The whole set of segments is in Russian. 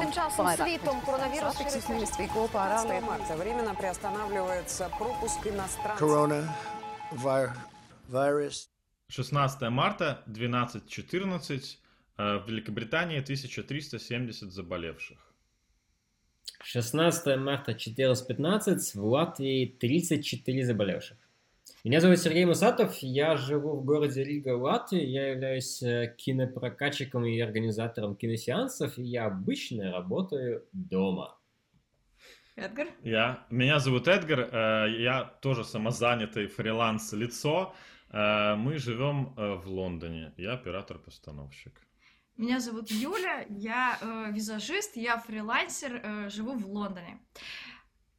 Тим часом світом коронавірус через семейств Копа 16 марта временно приостанавливается пропуск иностранцев. Coronavirus. 16 марта 12.14. э, В Великобритании 1370 заболевших. 16 марта 14.15 в Латвии 34 заболевших. Меня зовут Сергей Мусатов, я живу в городе Рига, Латвии, я являюсь э, кинопрокатчиком и организатором киносеансов, и я обычно работаю дома. Эдгар? Я, меня зовут Эдгар, э, я тоже самозанятый фриланс-лицо. Э, Мы живем в Лондоне, я оператор-постановщик. Меня зовут Юля, я э, визажист, я фрилансер, э, живу в Лондоне.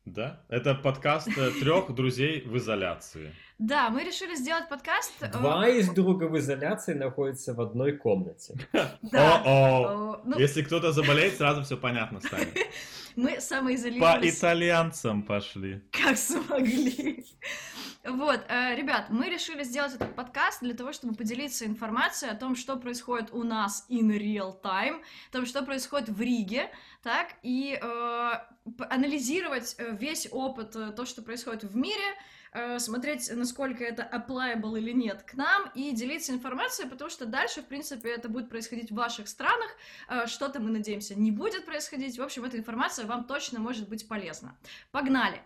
Да? Это подкаст трех друзей в изоляции. Да, мы решили сделать подкаст. э, Два из друга в изоляции находятся в одной комнате. Да. Ну, Если кто-то заболеет, сразу все понятно станет. мы По самоизолировались итальянцам пошли. как смогли. Вот, э, ребят, мы решили сделать этот подкаст для того, чтобы поделиться информацией о том, что происходит у нас in real time, о том, что происходит в Риге, так, и э, анализировать весь опыт, то, что происходит в мире, смотреть, насколько это applicable или нет к нам, и делиться информацией, потому что дальше, в принципе, это будет происходить в ваших странах, э, что-то, мы надеемся, не будет происходить. В общем, эта информация вам точно может быть полезна. Погнали!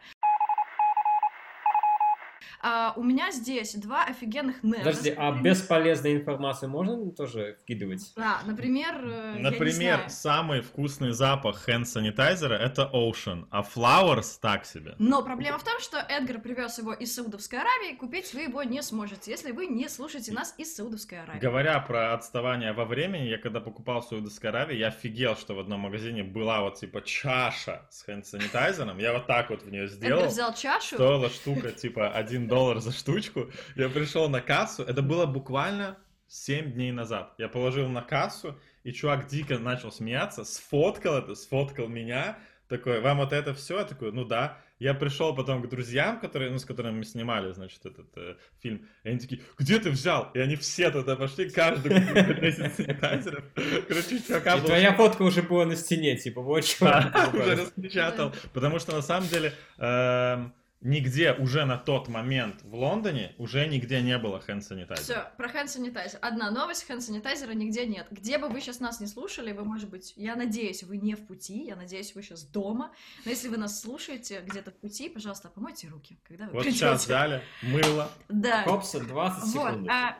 А, у меня здесь два офигенных нерда. Подожди, а бесполезной информации можно тоже вкидывать? Да, например, э, я не Например, знаю. самый вкусный запах хенд-санитайзера это Ocean, а Flowers так себе. Но проблема в том, что Эдгар привез его из Саудовской Аравии, купить вы его не сможете, если вы не слушаете нас из Саудовской Аравии. Говоря про отставание во времени, я когда покупал в Саудовской Аравии, я офигел, что в одном магазине была вот типа чаша с хенд-санитайзером. Я вот так вот в нее сделал. Эдгар взял чашу, Стоила штука типа 1 доллар за штучку. Я пришел на кассу, это было буквально 7 дней назад. Я положил на кассу, и чувак дико начал смеяться, сфоткал это, сфоткал меня, такой, вам вот это все? Я такой, ну да. Я пришел потом к друзьям, которые, ну, с которыми мы снимали, значит, этот э, фильм, и они такие, где ты взял? И они все туда пошли, каждый купил по 10 санитайзеров. Короче, чувака И был твоя фотка уже была на стене, типа, вот да, уже распечатал. Потому что на самом деле эм, нигде уже на тот момент в Лондоне уже нигде не было хенд-санитайзера. Все, про хенд-санитайзер. Одна новость, хенд-санитайзера нигде нет. Где бы вы сейчас нас не слушали, вы, может быть, я надеюсь, вы не в пути, я надеюсь, вы сейчас дома. Но если вы нас слушаете где-то в пути, пожалуйста, помойте руки, когда вы Вот придете. сейчас дали мыло. Да. Копса 20 Вот, секунд. а,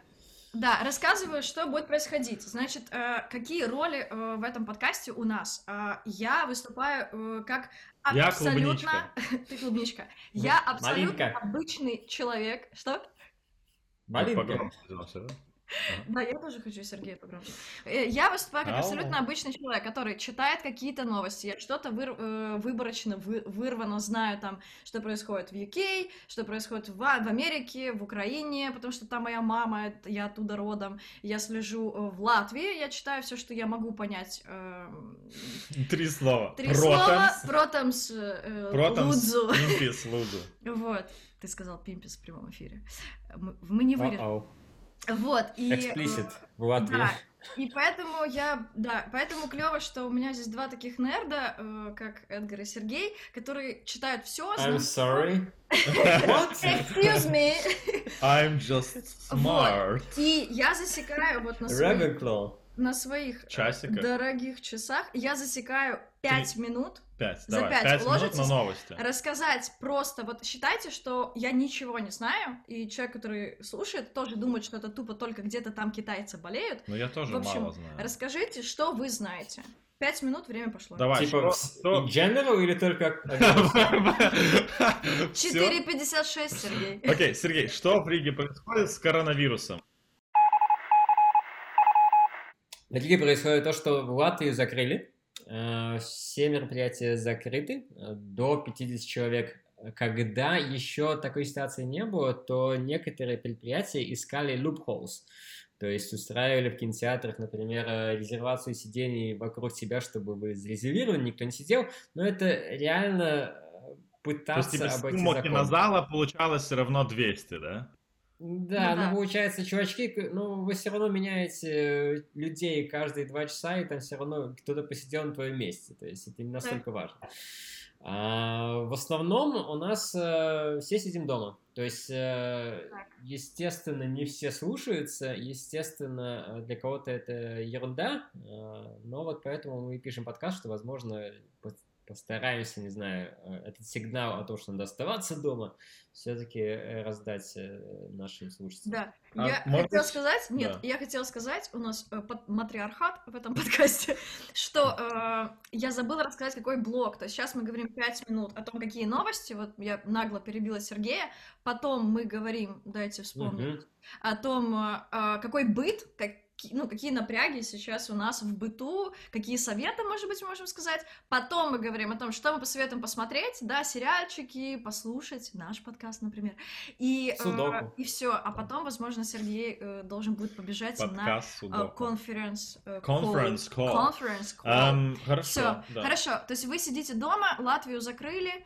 да, рассказываю, что будет происходить. Значит, э, какие роли э, в этом подкасте у нас? А, я выступаю э, как Я абсолютно... Ты клубничка. Я абсолютно Малинка. обычный человек. Что? Малинка. Да? Я тоже хочу Сергея погромче. Э, Я выступаю как абсолютно обычный человек, который читает какие-то новости. Я что-то выр- э, выборочно, вы- вырвано знаю там, что происходит в UK, что происходит в, в Америке, в Украине, потому что там моя мама, это- я оттуда родом. Я слежу э, в Латвии, я читаю все, что я могу понять. эм, Три слова. Три слова. Э, Протомс, Лудзу. Импис, Лудзу. Вот. Ты сказал пимпис в прямом эфире. Мы не вырежем. Вот. И, э, Эксплисит в Латвии. Да, и поэтому я, да, поэтому клево, что у меня здесь два таких нерда, э, как Эдгар и Сергей, которые читают все. I'm sorry. What? Excuse me. I'm just smart. И я засекаю вот на своих, Ravenclaw. на своих э, Часиках. дорогих часах, я засекаю 5 минут Пять. За Давай, пять пять минут на новости. рассказать просто, вот считайте, что я ничего не знаю, и человек, который слушает, тоже думает, что это тупо только где-то там китайцы болеют. Но я тоже В общем, мало знаю. Расскажите, что вы знаете. Пять минут, время пошло. Давай, Типа, что- в- in general или только... Всё? 4,56, Сергей. Окей, Сергей, что в Риге происходит с коронавирусом? На Риге происходит то, что в Латвию закрыли. Э, Все мероприятия закрыты э, до 50 человек. Когда еще такой ситуации не было, то некоторые предприятия искали loopholes. То есть устраивали в кинотеатрах, например, э, резервацию сидений вокруг себя, чтобы вы зарезервировали, никто не сидел. Но это реально э, То есть, пытаться обойти закон. кинозала получалась все равно 200, да? Да, Ну да. ну получается, чувачки, ну вы все равно меняете э, людей каждые два часа, и там все равно кто-то посидел на твоем месте. То есть это не настолько важно. А, в основном у нас э, все сидим дома. То есть, Так. естественно, не все слушаются, естественно, для кого-то это ерунда, э, но вот поэтому мы и пишем подкаст, что, возможно, по- постараемся, не знаю, э, этот сигнал о том, что надо оставаться дома, все-таки раздать э, нашим слушателям. Да. А я можно хотела сказать, нет, Да. я хотела сказать, у нас э, под- матриархат в этом подкасте, что э, я забыла рассказать, какой блок. То есть сейчас мы говорим 5 минут о том, какие новости. Вот я нагло перебила Сергея. Потом мы говорим, дайте вспомнить, Мгм. о том, э, э, какой быт, как- ну, какие напряги сейчас у нас в быту, какие советы, может быть, можем сказать. Потом мы говорим о том, что мы посоветуем посмотреть, да, сериальчики, послушать наш подкаст, например. И, э, и все. А потом, возможно, Сергей э, должен будет побежать на Подкаст э, Судоку. конференц э, Conference call. Conference call. Ам, хорошо, Все, да. хорошо. То есть вы сидите дома, Латвию закрыли.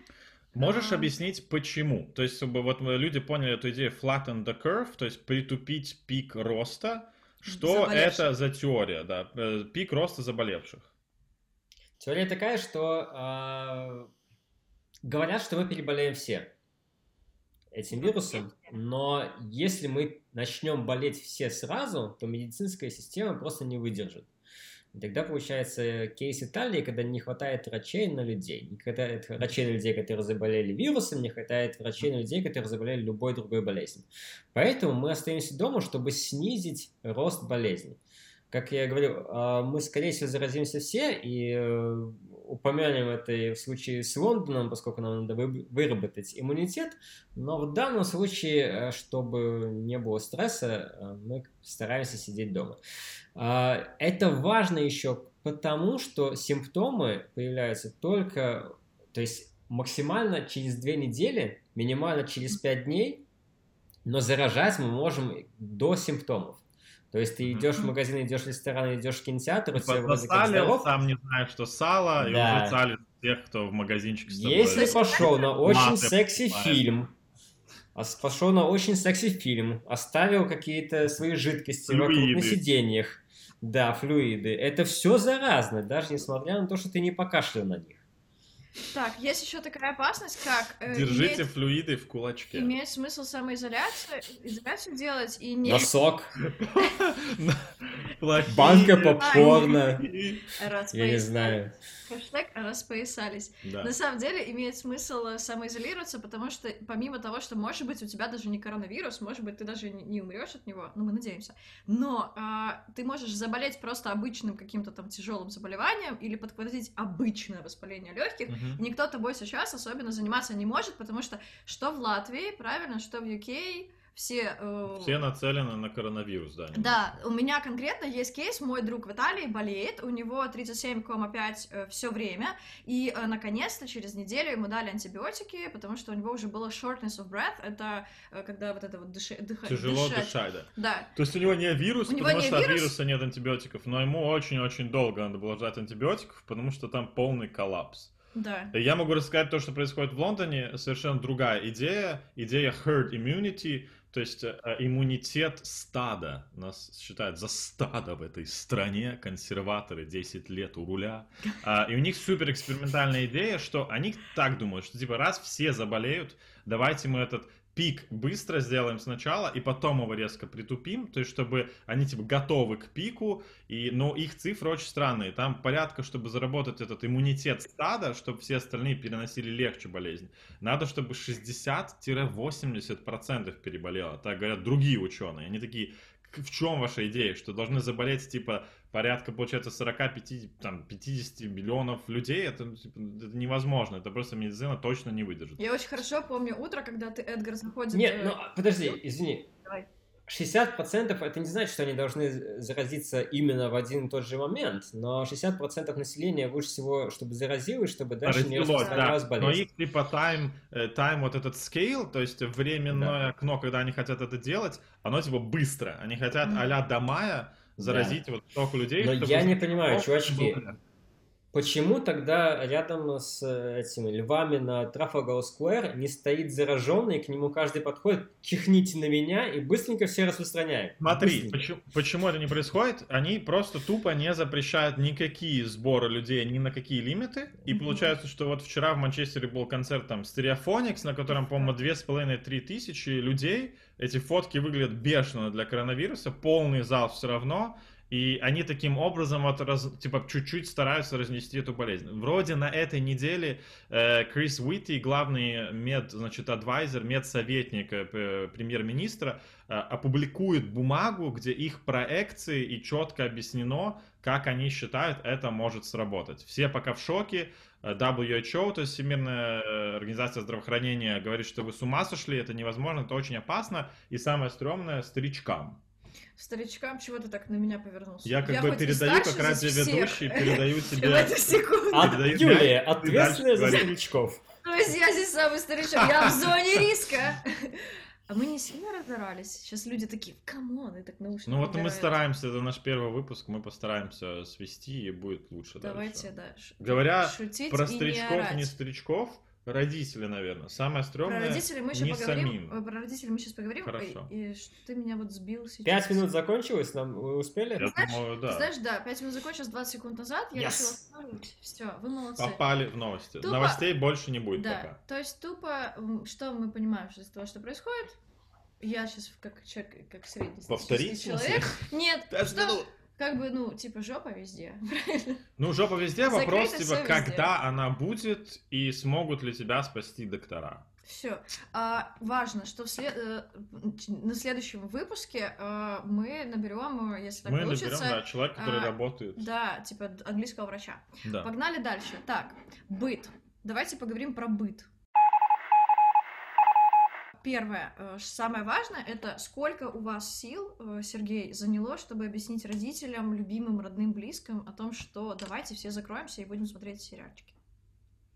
Можешь А. объяснить, почему? То есть, чтобы вот люди поняли эту идею flatten the curve, то есть притупить пик роста. Что это за теория, да? Э, Пик роста заболевших. Теория такая, что а, говорят, что мы переболеем все этим вирусом, но если мы начнем болеть все сразу, то медицинская система просто не выдержит. И тогда получается кейс Италии, когда не хватает врачей на людей. Не хватает врачей на людей, которые заболели вирусом, не хватает врачей на людей, которые заболели любой другой болезнью. Поэтому мы остаемся дома, чтобы снизить рост болезни. Как я говорил, а, мы, скорее всего, заразимся все, и э, упомянем это и в случае с Лондоном, поскольку нам надо вы- выработать иммунитет, но в данном случае, э, чтобы не было стресса, э, мы стараемся сидеть дома. А, Это важно еще потому, что симптомы появляются только, то есть максимально через две недели, минимально через пять дней, но заражать мы можем до симптомов. То есть ты идешь в Мгм. магазин, идешь в ресторан, идешь в кинотеатр, у тебя вроде как здоров, сам не знаю, что сало, и Да. уже цали тех, кто в магазинчик с тобой. Если пошел на очень секси фильм, пошел на очень секси фильм, оставил какие-то свои жидкости вокруг на сиденьях, да, флюиды, это все заразно, даже несмотря на то, что ты не покашлял на них. Так, есть еще такая опасность, как э, Держите имеет, флюиды в кулачке. имеет смысл самоизоляцию, изоляцию делать и не Носок, банка попкорна, я не знаю. Хэштег распоясались. Да. На самом деле имеет смысл э, самоизолироваться, потому что помимо того, что может быть у тебя даже не коронавирус, может быть ты даже не- умрешь от него, ну мы надеемся, но а, ты можешь заболеть просто обычным каким-то там тяжелым заболеванием или подхватить обычное воспаление легких, Мгм. и никто тобой сейчас особенно заниматься не может, потому что что в Латвии, правильно, что в UK, все... э, Все нацелены на коронавирус, да. да, у меня конкретно есть кейс, мой друг в Италии болеет, у него 37,5 все время, и э, наконец-то через неделю ему дали антибиотики, потому что у него уже было shortness of breath, это э, когда вот это вот дыши- дыха- Тяжело дышать. дышать, да. Да, То есть у него не вирус, У потому не что от вирус? вируса нет антибиотиков, но ему очень-очень долго надо было ждать антибиотиков, потому что там полный коллапс. да. Я могу рассказать то, что происходит в Лондоне, совершенно другая идея, идея herd immunity, то есть э, иммунитет стада. Нас считают за стадо в этой стране, консерваторы 10 лет у руля. А, И у них супер экспериментальная идея, что они так думают, что типа раз все заболеют, давайте мы этот пик быстро сделаем сначала, и потом его резко притупим, то есть чтобы они типа готовы к пику, и, но их цифры очень странные. Там порядка, чтобы заработать этот иммунитет стада, чтобы все остальные переносили легче болезнь. Надо, чтобы 60-80% переболело. Так говорят другие ученые. Они такие, «К- в чем ваша идея? Что должны заболеть типа порядка, получается, 45, там, 50 миллионов людей? Это, ну, типа, это невозможно. Это просто медицина точно не выдержит. Я очень хорошо помню утро, когда ты, Эдгар, заходит... Нет, э, ну подожди, извини. Давай. 60% это не значит, что они должны заразиться именно в один и тот же момент, но 60% населения лучше всего, чтобы заразилось, чтобы дальше не Развелось, распространялась да. Но болезнь. их типа тайм, э, тайм вот этот scale, то есть временное окно, когда они хотят это делать, оно типа быстро. Они хотят Мгм. а-ля до мая заразить вот столько людей. Но я не понимаю, чувачки, Почему тогда рядом с э, этими львами на Трафалгар Сквер не стоит зараженный, к нему каждый подходит, чихните на меня, и быстренько все распространяем? Смотри, почему, почему это не происходит? Они просто тупо не запрещают никакие сборы людей ни на какие лимиты. И получается, что вот вчера в Манчестере был концерт там Stereophonics, на котором, по-моему, две с половиной-три тысячи людей. Эти фотки выглядят бешено для коронавируса. Полный зал все равно. И они таким образом вот раз- типа чуть-чуть стараются разнести эту болезнь. Вроде на этой неделе э, Крис Уитти, главный мед, значит, адвайзер, медсоветник э, премьер-министра, э, опубликует бумагу, где их проекции и четко объяснено, как они считают, это может сработать. Все пока в шоке. Э, WHO, то есть Всемирная организация здравоохранения, говорит, что вы с ума сошли, это невозможно, это очень опасно. И самое стрёмное, старичкам. Старичкам, чего ты так на меня повернулся? Я как бы хоть и передаю, как всех радиоведущий, передаю В тебе... эту секунду. Передаю Юлия, ответственная за старичков. То есть я здесь самый старичок, я в зоне риска. А мы не сильно разорались. Сейчас люди такие, come on, и так наушники Ну вот мы стараемся, это наш первый выпуск, мы постараемся свести и будет лучше Давайте дальше. дальше. Говоря Шутить Про не старичков, орать. не старичков, родители, наверное. Самое Про стрёмное родителей мы еще не поговорим. самим. э, Про родителей мы сейчас поговорим. Хорошо. И, и что ты меня вот сбил сейчас. Пять минут закончилось, нам вы успели? Я знаешь- думаю, да. знаешь, да, 5 минут закончилось 20 секунд назад. Я Yes. решила остановить. Все, вы молодцы. Попали в новости. Тупо- Новостей больше не будет Да, пока. то есть тупо, что мы понимаем из того, что происходит? Я сейчас как человек, как средний Повторить? человек. Нет, Пять что, минут. Как бы, ну, типа жопа везде. Ну, жопа везде, вопрос, типа, везде. когда она будет и смогут ли тебя спасти доктора. Все. важно, что в след- э, на следующем выпуске э, мы наберем, э, если так Мы получится, наберем, да, человека, который а, работает. да, типа английского врача. Да. Погнали дальше. Так, быт. Давайте поговорим про быт. Первое, э, самое важное, это сколько у вас сил, э, Сергей, заняло, чтобы объяснить родителям, любимым, родным, близким о том, что давайте все закроемся и будем смотреть сериальчики.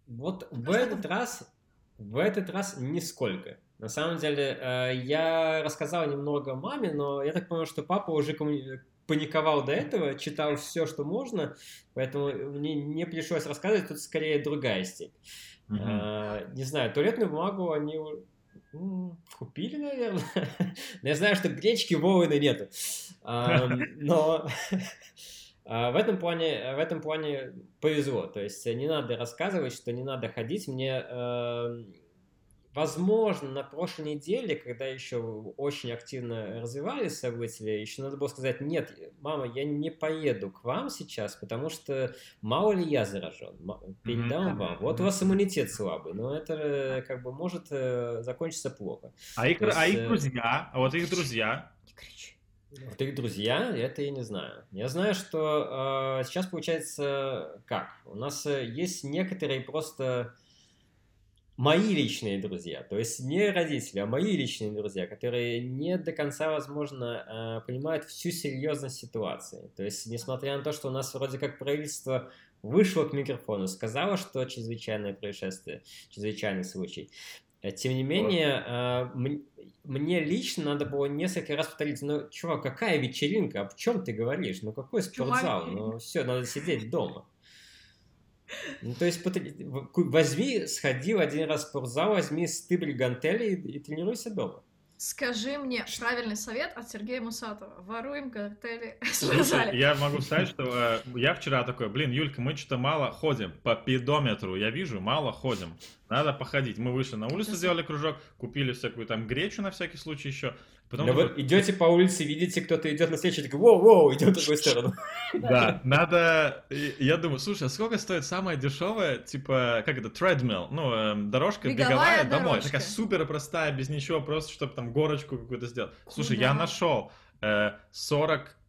Вот в Просто этот раз, в этот раз нисколько. На самом деле, э, я рассказал немного маме, но я так понял, что папа уже коммуни- паниковал до этого, читал все, что можно, поэтому мне не пришлось рассказывать, тут скорее другая степь. Э, Не знаю, туалетную бумагу они купили, наверное. Но я знаю, что гречки Вованы нету. Но а, в этом плане, в этом плане повезло. То есть не надо рассказывать, что не надо ходить. Мне, возможно, на прошлой неделе, когда еще очень активно развивались события, еще надо было сказать, нет, мама, я не поеду к вам сейчас, потому что мало ли я заражен, передам вам. Вот у вас иммунитет слабый, но это э, как бы может э, закончиться плохо. А их, есть, а их э, друзья, а вот их друзья, Не кричи. Вот их друзья, это я не знаю. Я знаю, что э, сейчас получается как? У нас есть некоторые просто мои личные друзья, то есть не родители, а мои личные друзья, которые не до конца, возможно, э, понимают всю серьезность ситуации. То есть, несмотря на то, что у нас вроде как правительство вышло к микрофону, сказало, что чрезвычайное происшествие, чрезвычайный случай. Э, Тем не менее, э, м- мне лично надо было несколько раз повторить, ну, чувак, какая вечеринка, о чем ты говоришь? Ну, какой спортзал? Ну, все, надо сидеть дома. Ну, то есть, возьми, сходи в один раз в спортзал, возьми стыбель гантели и, и тренируйся дома. Скажи мне правильный совет от Сергея Мусатова. Воруем коктейли в Слушай, спортзале. я могу сказать, что э, я вчера такой, блин, Юлька, мы что-то мало ходим по педометру, я вижу, мало ходим. Надо походить. Мы вышли на улицу, сделали кружок, купили всякую там гречу на всякий случай еще. Потом Да такой, вы идете по улице, видите, кто-то идет на встречу, такой, воу-воу, идет в другую сторону. Да, надо... Я думаю, слушай, а сколько стоит самая дешевая, типа, как это, treadmill, ну, эм, дорожка Беговая беговая домой. дорожка. Такая супер простая, без ничего, просто чтобы там горочку какую-то сделать. Слушай, я нашел э,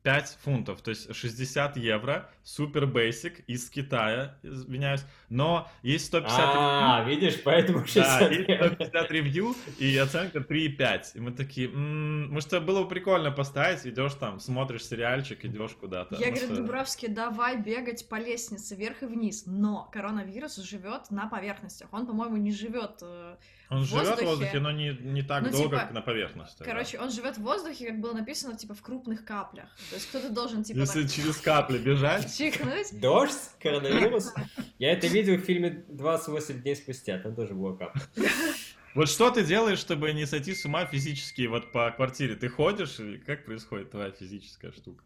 45 фунтов, то есть 60 евро, супер basic из Китая, извиняюсь, но есть 150 А, видишь, поэтому да, 60 есть евро. 150 ревью и оценка 3,5. И мы такие, «М, может, это было бы прикольно поставить, идешь там, смотришь сериальчик, идешь куда-то. Я Ну, говорю, что- Дубравский, давай бегать по лестнице вверх и вниз. Но коронавирус живет на поверхностях. Он, по-моему, не живет. Он в живет в воздухе. воздухе, но не, не так Ну, долго, типа, как на поверхности. да. Короче, он живет в воздухе, как было написано, типа в крупных каплях. То есть кто-то должен, типа, Если так через капли бежать, чихнуть. Дождь, коронавирус. Я это видел в фильме «28 дней спустя», там тоже было капля. Вот что ты делаешь, чтобы не сойти с ума физически вот по квартире? Ты ходишь, и как происходит твоя физическая штука?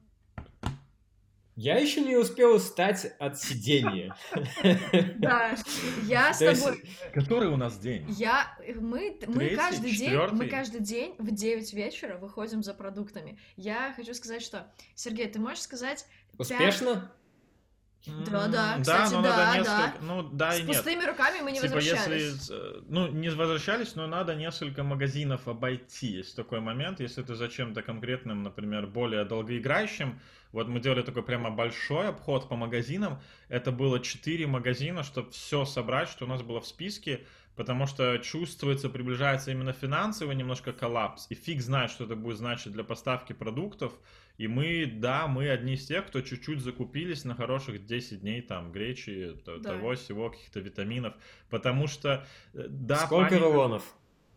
Я еще не успел устать от сидения. Да, я с тобой. Который у нас день? Я, мы, мы Третий, каждый день, мы каждый день в 9 вечера выходим за продуктами. Я хочу сказать, что, Сергей, ты можешь сказать Успешно? Да, да, кстати, но да, надо да. несколько... Ну, да с и нет. пустыми руками мы не типа, возвращались. если, э, ну, не возвращались, но надо несколько магазинов обойти. Есть такой момент, если ты зачем-то конкретным, например, более долгоиграющим, вот мы делали такой прямо большой обход по магазинам, это было 4 магазина, чтобы все собрать, что у нас было в списке, потому что чувствуется, приближается именно финансовый немножко коллапс, и фиг знает, что это будет значить для поставки продуктов, и мы, да, мы одни из тех, кто чуть-чуть закупились на хороших 10 дней там гречи, Да. того, всего, каких-то витаминов, потому что, э, да, Сколько паника- рулонов?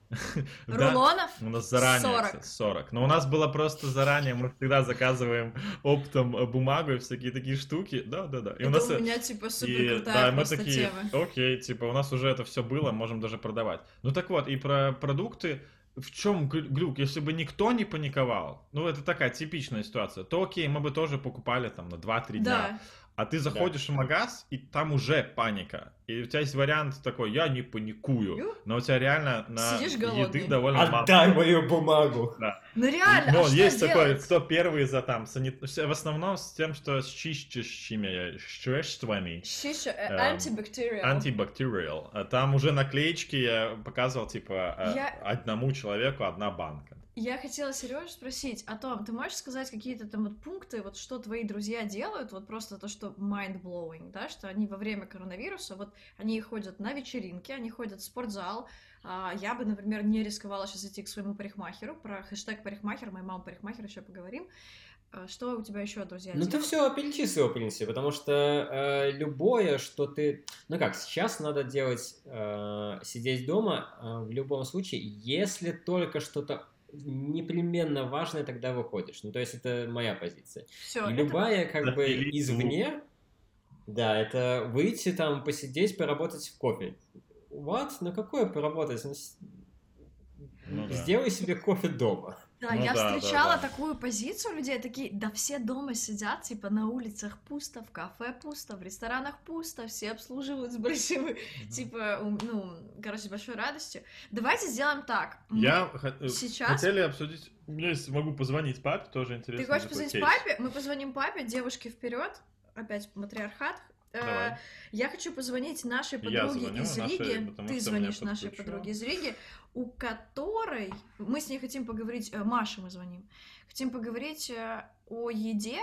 Рулонов? у нас заранее 40. 40. Но у нас было просто заранее, мы всегда заказываем оптом э, бумагу и всякие такие штуки. Да, да, да. И у нас у э, меня, типа, супер крутая да, мы такие, окей, типа, у нас уже это все было, можем даже продавать. Ну так вот, и про продукты, в чем глюк? Если бы никто не паниковал, ну это такая типичная ситуация, то окей, мы бы тоже покупали там на 2-3 дня. Да, А ты заходишь в магаз, и там уже паника. И у тебя есть вариант такой, я не паникую. Ю. Но у тебя реально на Сидишь голодный. еды довольно мало. Отдай мою бумагу. ну реально, Ну, а что есть такой, делать? кто первый за там, санит- в основном с тем, что с чистящими средствами, Шиша, э, Эм, антибактериал. антибактериал. А Там уже наклеечки я показывал, типа, э, Я- одному человеку одна банка. Я хотела Сережу спросить о том, ты можешь сказать какие-то там вот пункты, вот что твои друзья делают, вот просто то, что mind-blowing, да, что они во время коронавируса, вот они ходят на вечеринки, они ходят в спортзал, А, я бы, например, не рисковала сейчас идти к своему парикмахеру, про хэштег парикмахер, моя мама парикмахер, еще поговорим. А, Что у тебя еще, друзья? Ну, ты все перечислил, в принципе, потому что э, любое, что ты... Ну как, сейчас надо делать, э, сидеть дома э, в любом случае, если только что-то непременно важное, тогда выходишь. Ну, то есть это моя позиция. Всё, И это- любая, как бы, извне, да, это выйти там, посидеть, поработать в кофе. Вот, ну какое поработать? Ну, с- Ну да. Сделай себе кофе дома. Да, Ну я да, да, встречала да. такую позицию людей, такие, да все дома сидят, типа на улицах пусто, в кафе пусто, в ресторанах пусто, все обслуживают с большим, типа, ум- ну, короче, с большой радостью. Давайте сделаем так. Мы Я хо- э, сейчас... хотели обсудить, у меня есть- могу позвонить папе, тоже интересно. Ты хочешь позвонить папе? Мы позвоним папе, девушке вперед, опять матриархат. Э, Давай. Я хочу позвонить нашей Я подруге звоню из нашей, Риги. потому Ты что звонишь меня нашей подруге из Риги, у которой мы с ней хотим поговорить. э, Маше мы звоним. Хотим поговорить э, о еде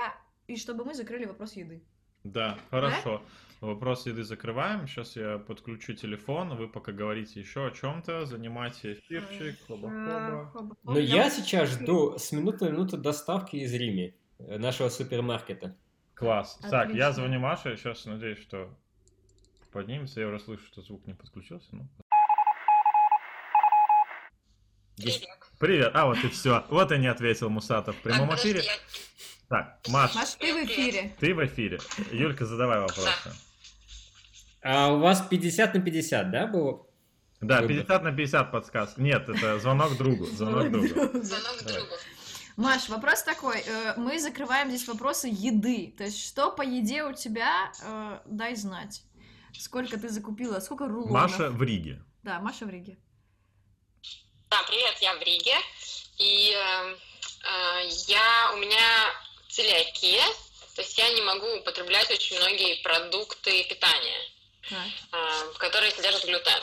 и чтобы мы закрыли вопрос еды. Да, хорошо. Вопрос еды закрываем. Сейчас я подключу телефон. Вы пока говорите еще о чем-то. Занимайте эфирчик. Э, Хоба-хоба. Но я сейчас жду с минуты на минуту доставки из Риме, э, нашего супермаркета. Класс. Так, я Отлично. звоню Маше. Сейчас надеюсь, что поднимется. Я уже слышу, что звук не подключился. Ну. Дис- Привет. А, вот и все. Вот и не ответил Мусатов в прямом Так, эфире. подожди, Так, Маш, Маш, ты в эфире. ты в эфире. Юлька, задавай вопросы. А у вас 50 на 50, да, было? Да, Выбор. 50 на 50 подсказка. Нет, это звонок другу. Звонок другу. я- Звонок другу. Маш, вопрос такой. э, Мы закрываем здесь вопросы еды. То есть, что по еде у тебя, э, дай знать. Сколько ты закупила, сколько рулонов? Маша в Риге. Да, Маша в Риге. Да, привет, я в Риге. И э, э, я, у меня целиакия, то есть я не могу употреблять очень многие продукты питания, Так. э, которые содержат глютен.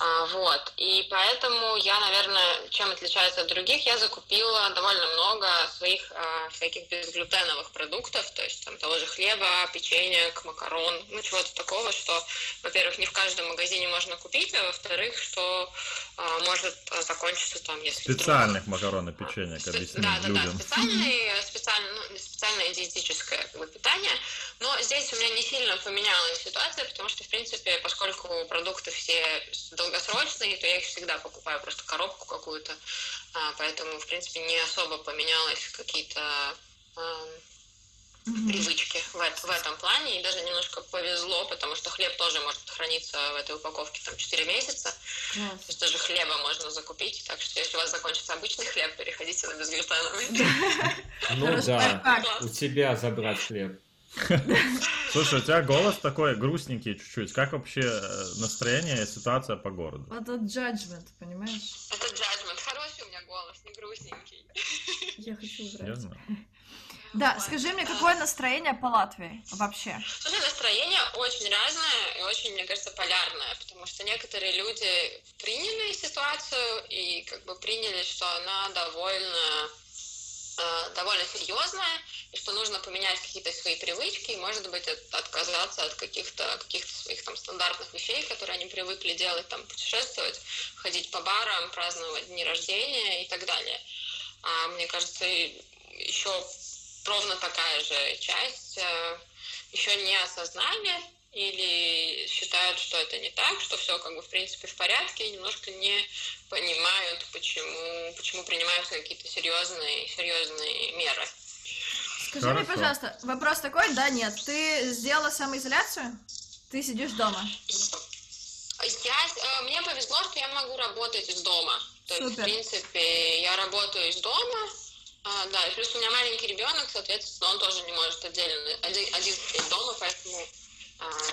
А, вот, и поэтому я, наверное, чем отличаюсь от других, я закупила довольно много своих а, всяких безглютеновых продуктов, то есть там того же хлеба, печенек, макарон, ну чего-то такого, что, во-первых, не в каждом магазине можно купить, а во-вторых, что а, может закончиться там, если вдруг- Специальных макарон и печенек Спе- объяснить да, да, людям. да, специальные, специально, ну, специальное диетическое как бы, питание. Но здесь у меня не сильно поменялась ситуация, потому что, в принципе, поскольку продукты все долгосрочные, то я их всегда покупаю просто коробку какую-то. А, поэтому, в принципе, не особо поменялось какие-то Мгм. привычки в, в этом плане. И даже немножко повезло, потому что хлеб тоже может храниться в этой упаковке там 4 месяца. То Класс. есть даже хлеба можно закупить. Так что если у вас закончится обычный хлеб, переходите на безглютеновый. Ну да, у тебя забрать хлеб. Слушай, у тебя голос такой грустненький чуть-чуть. Как вообще э, настроение и ситуация по городу? Вот этот judgment, понимаешь? Это джаджмент. Хороший у меня голос, не грустненький. Я хочу Я убрать. знаю. Да, скажи мне, какое настроение по Латвии вообще? Слушай, настроение очень разное и очень, мне кажется, полярное, потому что некоторые люди приняли ситуацию и как бы приняли, что она довольно, э, довольно серьезная, и что нужно поменять какие-то свои привычки, и, может быть, от- отказаться от каких-то каких своих там стандартных вещей, которые они привыкли делать, там, путешествовать, ходить по барам, праздновать дни рождения и так далее. А мне кажется, еще ровно такая же часть э, еще не осознали или считают, что это не так, что все как бы в принципе в порядке, и немножко не понимают, почему, почему принимаются какие-то серьезные, серьезные меры. Скажи мне, Хорошо. пожалуйста, вопрос такой, да, нет, ты сделала самоизоляцию? Ты сидишь дома? Я, э, мне повезло, что я могу работать из дома. То есть, в Супер. принципе, я работаю из дома. А, да, и плюс у меня маленький ребенок, соответственно, он тоже не может отдельно один, один дома, поэтому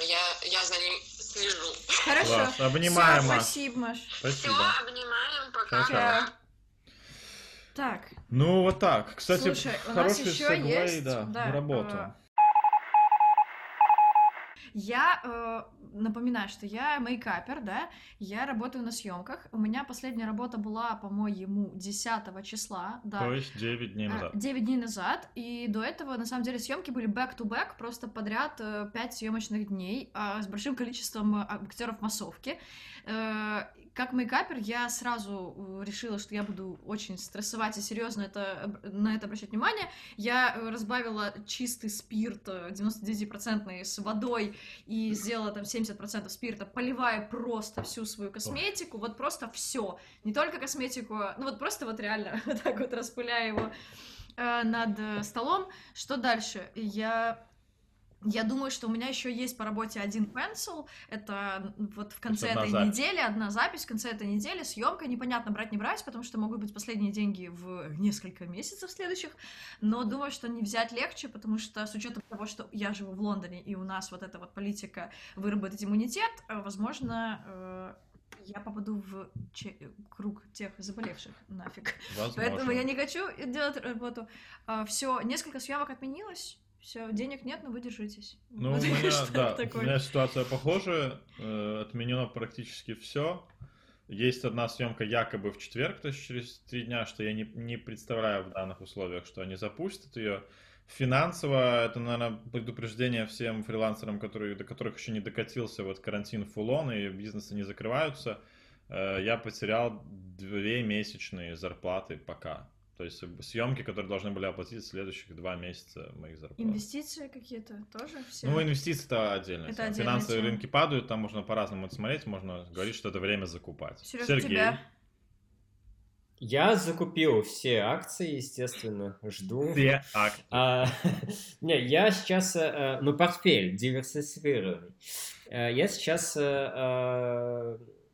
я, я за ним слежу. Хорошо. Класс. Обнимаем, Маш. спасибо, Маш. Все, Спасибо. обнимаем, пока. Чао. Так, Ну, вот так. Кстати, Слушай, у нас сегвей, есть, да, да, э, Я э, напоминаю, что я мейкапер, да, я работаю на съемках. У меня последняя работа была, по-моему, 10 числа, да. То есть 9 дней назад. 9 дней назад, и до этого, на самом деле, съемки были back-to-back, просто подряд 5 съемочных дней а, с большим количеством э, актеров массовки. Э, Как мейкапер я сразу э, решила, что я буду очень стрессовать и серьезно это, на это обращать внимание. Я э, разбавила чистый спирт э, 99% с водой и сделала там 70% спирта, поливая просто всю свою косметику, вот просто все, не только косметику, ну вот просто вот реально вот так вот распыляя его э, над э, столом. Что дальше? Я я думаю, что у меня еще есть по работе один пенсил. Это вот в конце этой запись. недели, одна запись в конце этой недели, съемка. Непонятно брать, не брать, потому что могут быть последние деньги в несколько месяцев следующих. Но думаю, что не взять легче, потому что с учетом того, что я живу в Лондоне, и у нас вот эта вот политика выработать иммунитет, э, возможно, э, я попаду в че- круг тех заболевших нафиг. Возможно. Поэтому я не хочу делать работу. все, несколько съемок отменилось. Все, денег нет, но вы держитесь. Ну, у Вот меня, что-то да, у меня ситуация похожая. э, Отменено практически все. Есть одна съемка якобы в четверг, то есть через три дня, что я не, не представляю в данных условиях, что они запустят ее. Финансово это, наверное, предупреждение всем фрилансерам, которые, до которых еще не докатился вот карантин фулон и бизнесы не закрываются. Э, Я потерял две месячные зарплаты пока. То есть съемки, которые должны были оплатить следующих два месяца моих зарплат. Инвестиции какие-то тоже все. Ну, инвестиции это отдельно. Это отдельная Финансовые тема. рынки падают, там можно по-разному это смотреть, можно говорить, что это время закупать. Серёж, Сергей, тебя? Я закупил все акции, естественно, жду. все акции. А, не, я сейчас, э, э, ну, портфель диверсифицированный. Э, Я сейчас,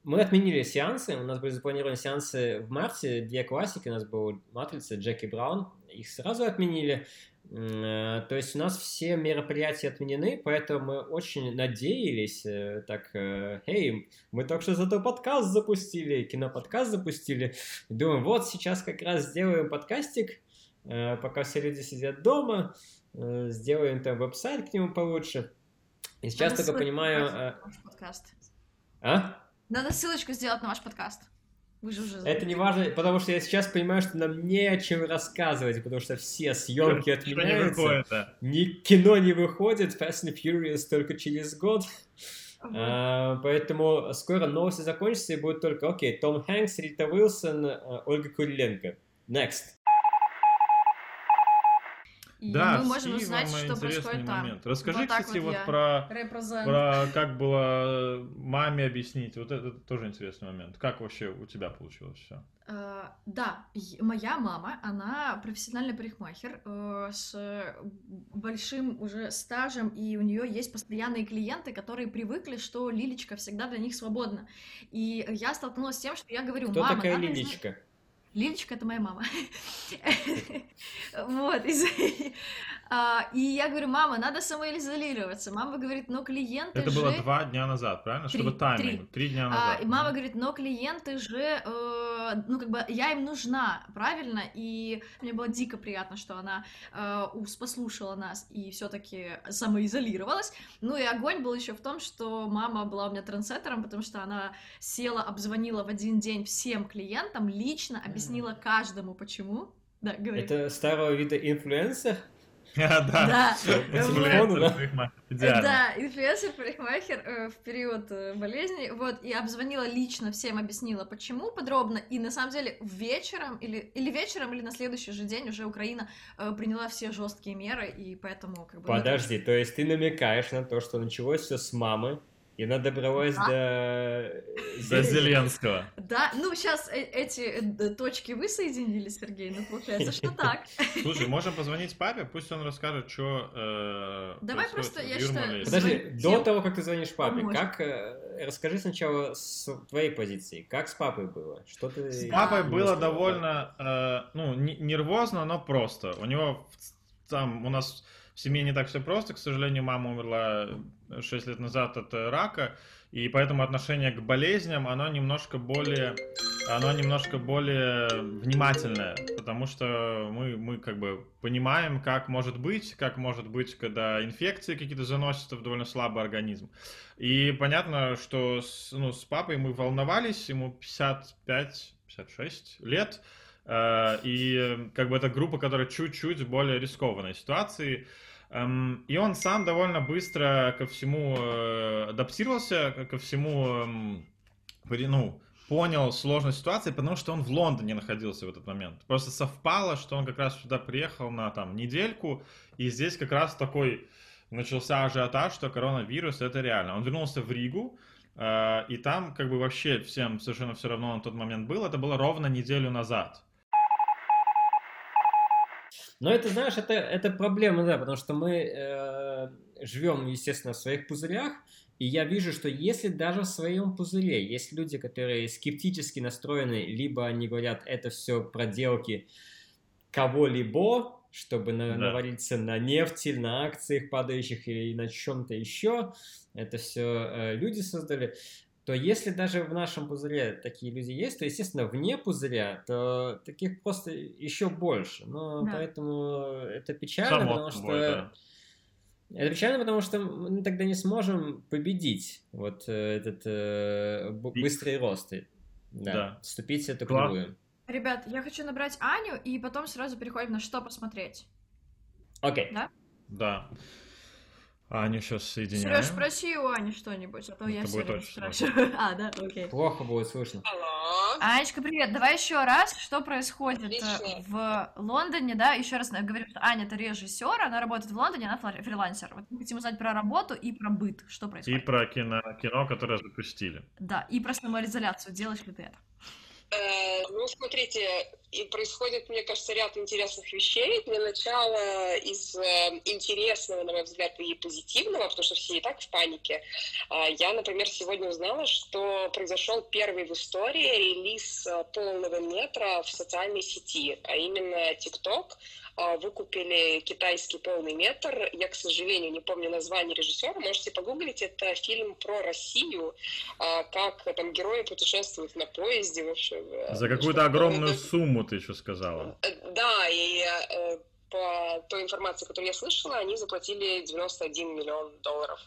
мы отменили сеансы, у нас были запланированы сеансы в марте, две классики, у нас был Матрица, Джеки Браун, их сразу отменили. Э, То есть у нас все мероприятия отменены, поэтому мы очень надеялись, э, так, э, эй, мы только что зато подкаст запустили, киноподкаст запустили, думаем, вот сейчас как раз сделаем подкастик, пока все люди сидят дома, сделаем там веб-сайт к нему получше. И сейчас Надо только понимаю... подкаст. А? Надо ссылочку сделать на ваш подкаст. Вы же уже Это не важно, потому что я сейчас понимаю, что нам не о чем рассказывать, потому что все съемки отменяются, ни кино не выходит, Fast and Furious только через год. А, поэтому скоро новости закончатся и будет только, окей, Том Хэнкс, Рита Уилсон, э, Ольга Куриленко. Next. И да, мы можем Стивом узнать, что интересный происходит там. момент. Расскажи, Вот кстати, вот вот, про, Represent. про как было э, маме объяснить. Вот это тоже интересный момент. Как вообще у тебя получилось все? А, да, моя мама, она профессиональный парикмахер э, с большим уже стажем, и у нее есть постоянные клиенты, которые привыкли, что Лилечка всегда для них свободна. И я столкнулась с тем, что я говорю, Кто мама, такая изна- Лиличка? Лилечка это моя мама. Вот. А, И я говорю, мама, надо самоизолироваться. Мама говорит, но клиенты Это же... было два дня назад, правильно? Три, Чтобы тайминг. три. Три дня А, назад. и мама говорит, но клиенты же, э, ну как бы я им нужна, правильно? И мне было дико приятно, что она э, послушала нас и все-таки самоизолировалась. Ну и огонь был еще в том, что мама была у меня трансеттером, потому что она села, обзвонила в один день всем клиентам, лично объяснила каждому, почему. Да, говори. Это старого вида инфлюенсер? Да. Да. Да. парикмахер. Идеально. Да, инфлюенсер, парикмахер э, в период э, болезни, вот, и обзвонила лично всем, объяснила, почему подробно, и на самом деле вечером, или, или вечером, или на следующий же день уже Украина э, приняла все жесткие меры, и поэтому, как бы... ну, Подожди, то есть ты намекаешь на то, что началось все с мамы, и она добралась Да. до... За Зеленского. Да, ну, сейчас эти э, точки вы соединили, Сергей, ну, получается, что так. Слушай, можем позвонить папе, пусть он расскажет, что Давай просто, я считаю, Подожди, до того, как ты звонишь папе, как... э, Расскажи сначала с твоей позиции, как с папой было? Что ты... С папой было довольно, э, ну, не- нервозно, но просто. У него там, у нас в семье не так все просто. К сожалению, мама умерла 6 лет назад от э, рака, и поэтому отношение к болезням, оно немножко более, оно немножко более внимательное, потому что мы, мы как бы понимаем, как может быть, как может быть, когда инфекции какие-то заносятся в довольно слабый организм. И понятно, что с, ну, с папой мы волновались, ему 55-56 лет, э, и э, как бы это группа, которая чуть-чуть более рискованной ситуации. И он сам довольно быстро ко всему э, адаптировался, ко всему, эм, ну, понял сложность ситуации, потому что он в Лондоне находился в этот момент. Просто совпало, что он как раз сюда приехал на там недельку, и здесь как раз такой начался ажиотаж, что коронавирус это реально. Он вернулся в Ригу, э, и там как бы вообще всем совершенно все равно на тот момент был. Это было ровно неделю назад. Но это, знаешь, это, это проблема, да, потому что мы э, живем, естественно, в своих пузырях, и я вижу, что если даже в своем пузыре есть люди, которые скептически настроены, либо они говорят, это все проделки кого-либо, чтобы на- Да. навалиться на нефти, на акциях падающих или на чем-то еще, это все люди создали, то если даже в нашем пузыре такие люди есть, то, естественно, вне пузыря, то таких просто еще больше. Но Да. поэтому это печально, Само потому собой, что... да. Это печально, потому что мы тогда не сможем победить вот э, этот э, быстрый рост. и- Да, Да. вступить в эту Класс. кривую. Ребят, я хочу набрать Аню, и потом сразу переходим на что посмотреть. Окей. Да. Аню сейчас соединяем. Сереж, спроси у Ани что-нибудь, а то я Это все будет время очень спрашиваю. А, да, окей. Плохо будет слышно. Алло. Анечка, привет. Давай еще раз, что происходит э, Отлично. в Лондоне, да? Еще раз говорю, что Аня это режиссер, она работает в Лондоне, она фрилансер. Вот мы хотим узнать про работу и про быт, что И происходит. про кино, кино, которое запустили. Да, и про самоизоляцию. Делаешь ли ты это? Э, Ну, смотрите, и происходит, мне кажется, ряд интересных вещей. Для начала из э, интересного, на мой взгляд, и позитивного, потому что все и так в панике. А, Я, например, сегодня узнала, что произошел первый в истории релиз э, полного метра в социальной сети, а именно TikTok. А, Выкупили китайский полный метр. Я, к сожалению, не помню название режиссера. Можете погуглить. Это фильм про Россию, а, как там герои путешествуют на поезде. В общем, э, За какую-то огромную такое. Сумму, ты еще сказала. Э, Да, и э, по той информации, которую я слышала, они заплатили 91 миллион долларов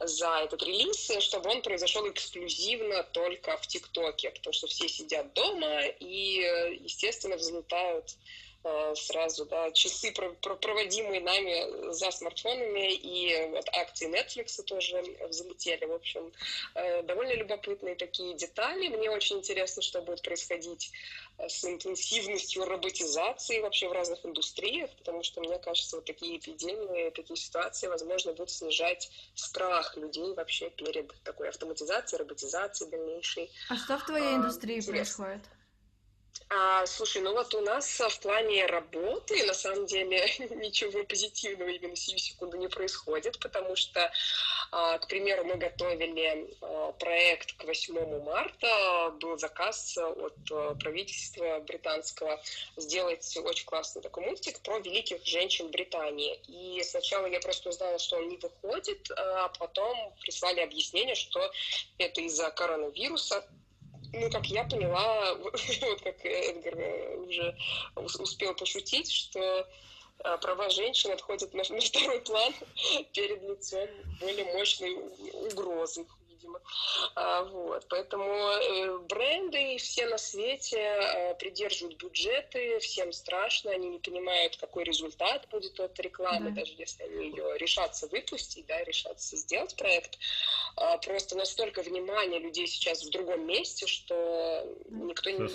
за этот релиз, чтобы он произошел эксклюзивно только в ТикТоке, потому что все сидят дома и, э, естественно, взлетают э, сразу, да, часы, про- про- проводимые нами за смартфонами, и вот акции Netflix тоже взлетели. В общем, э, довольно любопытные такие детали. Мне очень интересно, что будет происходить э, с интенсивностью роботизации вообще в разных индустриях, потому что, мне кажется, вот такие эпидемии, такие ситуации, возможно, будут снижать страх людей вообще перед такой автоматизацией, роботизацией дальнейшей. А что в твоей А, индустрии интересно. происходит? А, слушай, ну вот у нас а, в плане работы на самом деле ничего позитивного именно сию секунду не происходит, потому что, а, к примеру, мы готовили а, проект к 8 марта, был заказ от правительства британского сделать очень классный такой мультик про великих женщин Британии. И сначала я просто узнала, что он не выходит, а потом прислали объяснение, что это из-за коронавируса, ну, как я поняла, вот как Эдгар э, уже ус- успел пошутить, что э, права женщин отходят на, на второй план перед лицом более мощной угрозы, видимо. А, вот. Поэтому э, бренды все на свете э, придерживают бюджеты, всем страшно, они не понимают, какой результат будет от рекламы, Да. даже если они ее решатся выпустить, да, решатся сделать проект. А, Просто настолько внимания людей сейчас в другом месте, что никто не...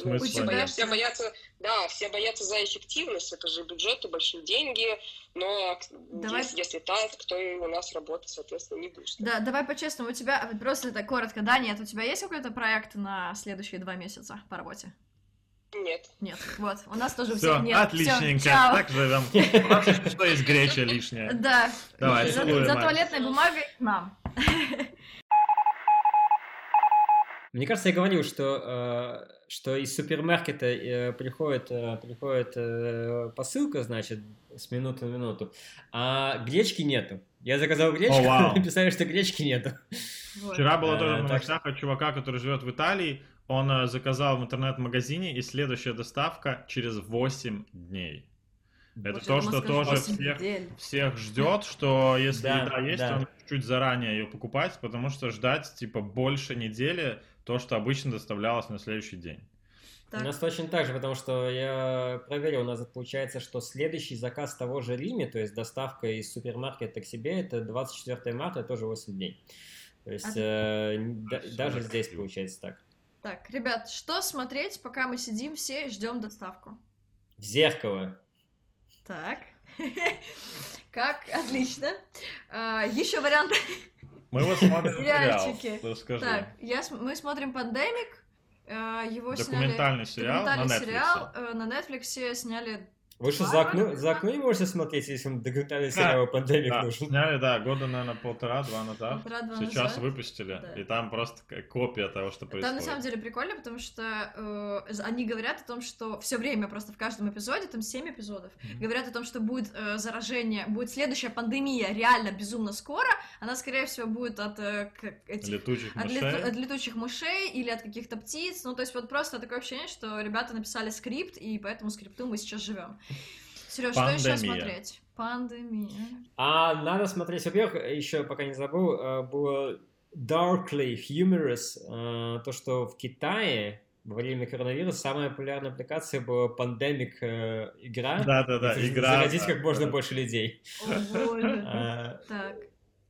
Все боятся, да, все боятся за эффективность, это же бюджеты, большие деньги, но Давай- если, если так, то и у нас работать, соответственно, не будет. Да, давай по-честному, у тебя, просто так коротко, да, нет, у тебя есть какой-то проект на следующие два месяца по работе? Нет. Нет, вот, у нас тоже Все, всех нет. отличненько. Всё, чао. Так живем. У нас еще что есть греча лишняя. Да, Давай, за, за туалетной бумагой к нам. Мне кажется, я говорил, что, э, что из супермаркета э, приходит, э, приходит э, посылка, значит, с минуты на минуту, а гречки нету. Я заказал гречку, О, вау. написали, что гречки нету. Вот. Вчера было Э, тоже в так новостях от чувака, который живет в Италии. Он э, заказал в интернет-магазине, и следующая доставка через 8 дней. Это Боже, то, что тоже всех, недель. всех ждет, что если Да, еда есть, да. то чуть заранее ее покупать, потому что ждать типа больше недели то, что обычно доставлялось на следующий день. Так. У нас точно так же, потому что я проверил, у нас получается, что следующий заказ того же Риме, то есть доставка из супермаркета к себе, это 24 марта, тоже 8 дней. То есть э, да- даже здесь красиво. получается так. Так, ребят, что смотреть, пока мы сидим все и ждем доставку? В зеркало. Так. Как? Отлично. Еще вариант. Мы вот смотрим Сериальчики. сериал. Так, я, мы смотрим «Пандемик». э, Его Документальный сняли... сериал на Документальный Netflix. сериал э, на Netflix сняли... Вы что, за окно, за окно не можете смотреть, если вам документальный Да, сериал «Пандемик» Да, нужен? сняли, да, года, наверное, полтора-два назад. Полтора-два Сейчас назад. выпустили, Да. и там просто копия того, что происходит. Там на самом деле прикольно, потому что э, они говорят о том, что все время просто в каждом эпизоде, там 7 эпизодов, Мгм. говорят о том, что будет э, заражение, будет следующая пандемия реально безумно скоро. Она, скорее всего, будет от э, этих Летучих От, мышей. лету- от летучих мышей или от каких-то птиц. Ну, то есть вот просто такое ощущение, что ребята написали скрипт, и по этому скрипту мы сейчас живем. Сереж, что еще смотреть? Пандемия. А надо смотреть, во-первых, еще пока не забыл, э, было Darkly Humorous, э, то, что в Китае во время коронавируса самая популярная аппликация была Pandemic э, игра. Да-да-да, Это игра. Заразить да, как можно да. больше людей. Э, Так.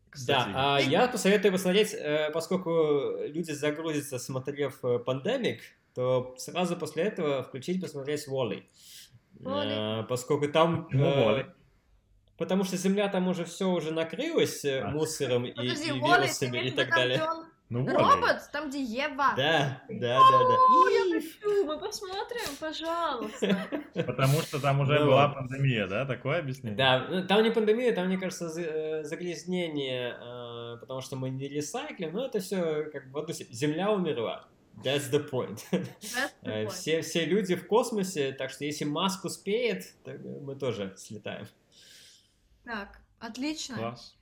Кстати, Да, а я посоветую посмотреть, поскольку люди загрузятся, смотрев Pandemic, то сразу после этого включить посмотреть Wall-E. Э, Поскольку там... Почему э, Wall-E? Потому что Земля там уже все уже накрылась э, А. мусором и, Подожди, и вирусами имеешь и в виду так далее. Ну, вот. робот? Там, где Ева? Да, да, да, О, я да. хочу, мы посмотрим, пожалуйста. Потому что там уже Ну была пандемия, да? Такое объяснение? Да, ну, там не пандемия, там, мне кажется, за- э, загрязнение, э, потому что мы не ресайклим, но это все как бы Земля умерла. That's the point. That's the Э, point. Все, все люди в космосе, так что если Маск успеет, то мы тоже слетаем. Так, отлично. Класс.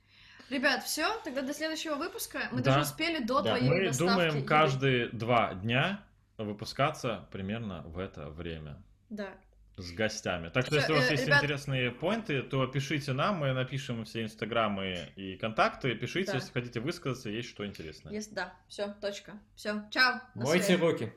Ребят, все, тогда до следующего выпуска. Мы Да. даже успели до Да. твоей Мы доставки думаем еды. каждые два дня выпускаться примерно в это время Да. С гостями. Так что, если у вас э, есть ребят- интересные поинты, то пишите нам, мы напишем все инстаграмы и контакты. Пишите, Да. если хотите высказаться, есть что интересное. Есть, да. Все, точка. Все, чао. Мойте руки.